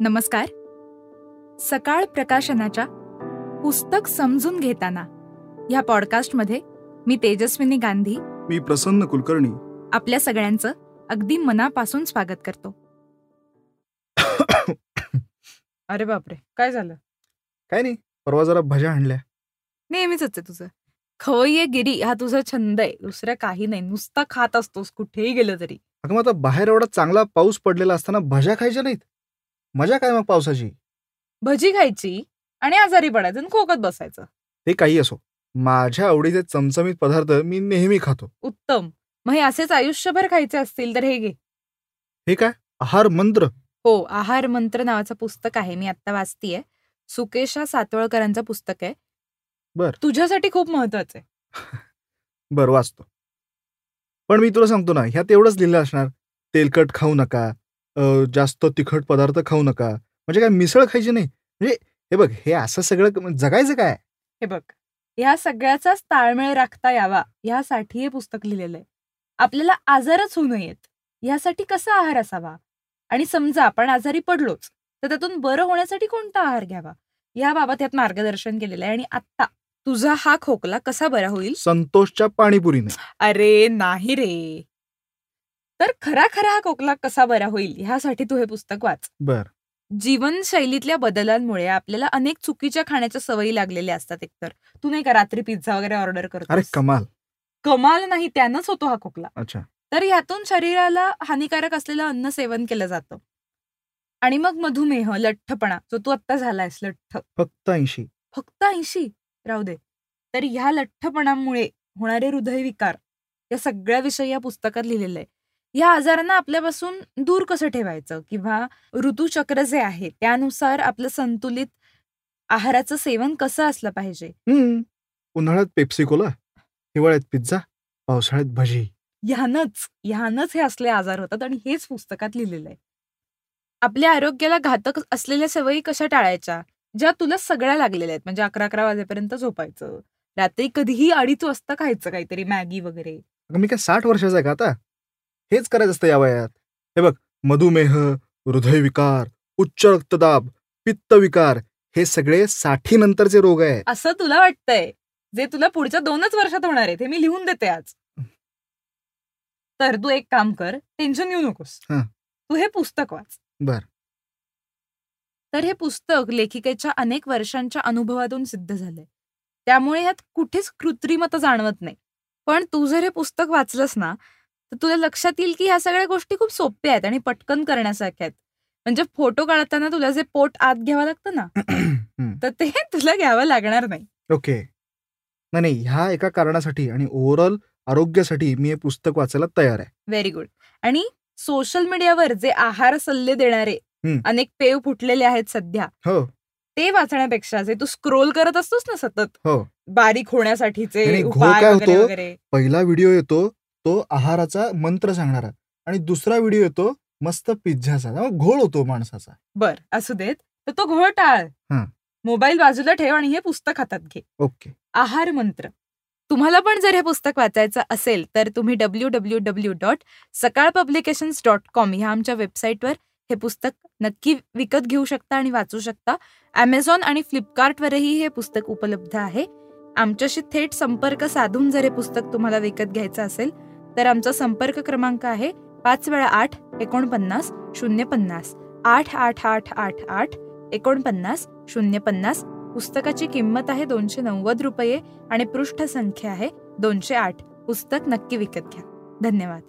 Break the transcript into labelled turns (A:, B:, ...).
A: नमस्कार. सकाळ प्रकाशनाच्या पुस्तक समजून घेताना ह्या पॉडकास्टमध्ये मी तेजस्विनी गांधी.
B: मी प्रसन्न कुलकर्णी.
A: आपल्या सगळ्यांचं अगदी मनापासून स्वागत करतो. अरे बापरे काय झालं?
B: काय नाही परवा जरा भज्या आणल्या.
A: नेहमीच आहे तुझं. खवय्ये गिरी हा तुझा छंद आहे. दुसऱ्या काही नाही. नुसता खात असतोस कुठेही गेलं तरी.
B: अगं मग आता बाहेर एवढा चांगला पाऊस पडलेला असताना भज्या खायच्या नाहीत? मजा काय मग पावसाची?
A: भजी खायची आणि आजारी पडायचं आणि खोकत बसायचं.
B: ते काही असो. माझ्या आवडीचे चमचमीत पदार्थ मी नेहमी खातो.
A: उत्तम. मग हे असेच आयुष्यभर खायचे असतील तर हे घे.
B: हे काय? आहार मंत्र?
A: हो आहार मंत्र नावाचं पुस्तक आहे. मी आत्ता वाचतीये. सुकेशा सातवळकरांचं पुस्तक आहे.
B: बर.
A: तुझ्यासाठी खूप महत्वाचं आहे.
B: बरं वाचतो. पण मी तुला सांगतो ना ह्यात एवढंच लिहिलं असणार. तेलकट खाऊ नका. जास्त तिखट पदार्थ खाऊ नका. म्हणजे काय मिसळ खायची नाही. म्हणजे हे बघ हे असं सगळं क- जगायचं काय?
A: हे बघ ह्या सगळ्याचाच ताळमेळ राखता यावा यासाठी हे पुस्तक लिहिलेलं आहे. आपल्याला आजारच होऊ नयेत यासाठी कसा आहार असावा? आणि समजा आपण आजारी पडलोच तर त्यातून बरं होण्यासाठी कोणता आहार घ्यावा? याबाबत यात मार्गदर्शन केलेलं आहे आणि आत्ता तुझा हा खोकला कसा बरा होईल?
B: संतोषच्या पाणीपुरीने.
A: अरे नाही रे. तर खरा खरा हा खोकला कसा बरा होईल ह्यासाठी तू हे पुस्तक वाच.
B: बर.
A: जीवनशैलीतल्या बदलांमुळे आपल्याला अनेक चुकीच्या खाण्याच्या सवयी लागलेल्या असतात एकतर. तू नाही का रात्री पिझ्झा वगैरे ऑर्डर
B: अरे
A: करतो
B: कमाल.
A: कमाल नाही त्यानंच होतो हा खोकला.
B: अच्छा.
A: तर यातून शरीराला हानिकारक असलेलं अन्न सेवन केलं जातं. आणि मग मधुमेह लठ्ठपणा जो तू आत्ता झालायस लठ्ठ.
B: फक्त ऐंशी.
A: फक्त ऐंशी? राहू दे. तर ह्या लठ्ठपणामुळे होणारे हृदयविकार या सगळ्या विषयी या पुस्तकात लिहिलेलं आहे. या आजारांना आपल्यापासून दूर कसं ठेवायचं? किंवा ऋतुचक्र जे आहे त्यानुसार आपलं संतुलित आहाराचं सेवन कसं असलं पाहिजे?
B: उन्हाळ्यात पेप्सी कोला हिवाळ्यात पिझ्झा पावसाळ्यात भजी.
A: ह्यानंच ह्यानंच हे असले आजार होतात आणि हेच पुस्तकात लिहिलेलं आहे. आपल्या आरोग्याला घातक असलेल्या सवयी कशा टाळायच्या? ज्या तुला सगळ्या लागलेल्या आहेत. म्हणजे अकरा अकरा वाजेपर्यंत झोपायचं. रात्री कधीही अडीच वाजता खायचं काहीतरी मॅगी वगैरे.
B: मी काय साठ वर्षाचा आहे का आता? हेच करायचं असतं या वयात. हे बघ मधुमेह हृदयविकार उच्च रक्तदाब पित्तविकार हे सगळे साठी नंतरचे रोग आहेत.
A: असं तुला वाटतंय? जे तुला पुढच्या दोनच वर्षात होणार आहे ते मी लिहून देते आज. तर तू एक काम कर टेन्शन घेऊ नकोस.
B: हं.
A: तू हे पुस्तक वाच.
B: बर.
A: तर हे पुस्तक लेखिकेच्या अनेक वर्षांच्या अनुभवातून सिद्ध झालंय. त्यामुळे ह्यात कुठेच कृत्रिमता जाणवत नाही. पण तू जर हे पुस्तक वाचलंस ना तर तुला लक्षात येईल की ह्या सगळ्या गोष्टी खूप सोप्या आहेत आणि पटकन करण्यासारख्या आहेत. म्हणजे फोटो काढताना तुला जे पोट आत घ्यावं लागतं ना. तर ते तुला घ्यावं लागणार नाही.
B: ओके. नाही नाही ह्या एका कारणासाठी आणि ओव्हरऑल आरोग्यासाठी मी हे पुस्तक वाचायला तयार आहे.
A: Very good. आणि सोशल मीडियावर जे आहार सल्ले देणारे. अनेक पेव फुटलेले आहेत सध्या
B: हो.
A: ते वाचण्यापेक्षा जे तू स्क्रोल करत असतोस ना सतत
B: हो.
A: बारीक होण्यासाठीचे
B: पहिला व्हिडिओ येतो तो आहाराचा मंत्र सांगणारा. आणि दुसरा व्हिडिओ येतो मस्त पिझ्झाचा. घोळ होतो माणसाचा.
A: बर असू देत. तर तो घोळ टाळ.
B: हं.
A: मोबाईल बाजूला ठेव आणि हे पुस्तक हातात घे.
B: ओके.
A: आहार मंत्र. तुम्हाला पण जर हे पुस्तक वाचायचं असेल तर तुम्ही W W W dot Sakal publications dot com ह्या आमच्या वेबसाईटवर हे पुस्तक नक्की विकत घेऊ शकता आणि वाचू शकता. ॲमेझॉन आणि फ्लिपकार्टवरही हे पुस्तक उपलब्ध आहे. आमच्याशी थेट संपर्क साधून जर हे पुस्तक तुम्हाला विकत घ्यायचं असेल तर आमचा संपर्क क्रमांक आहे पाच वेळा आठ एकोणपन्नास शून्य पन्नास. आठ आठ आठ आठ आठ एकोणपन्नास शून्य पन्नास. पुस्तकाची किंमत आहे दोनशे नव्वद रुपये आणि पृष्ठ संख्या आहे दोनशे आठ. पुस्तक नक्की विकत घ्या. धन्यवाद.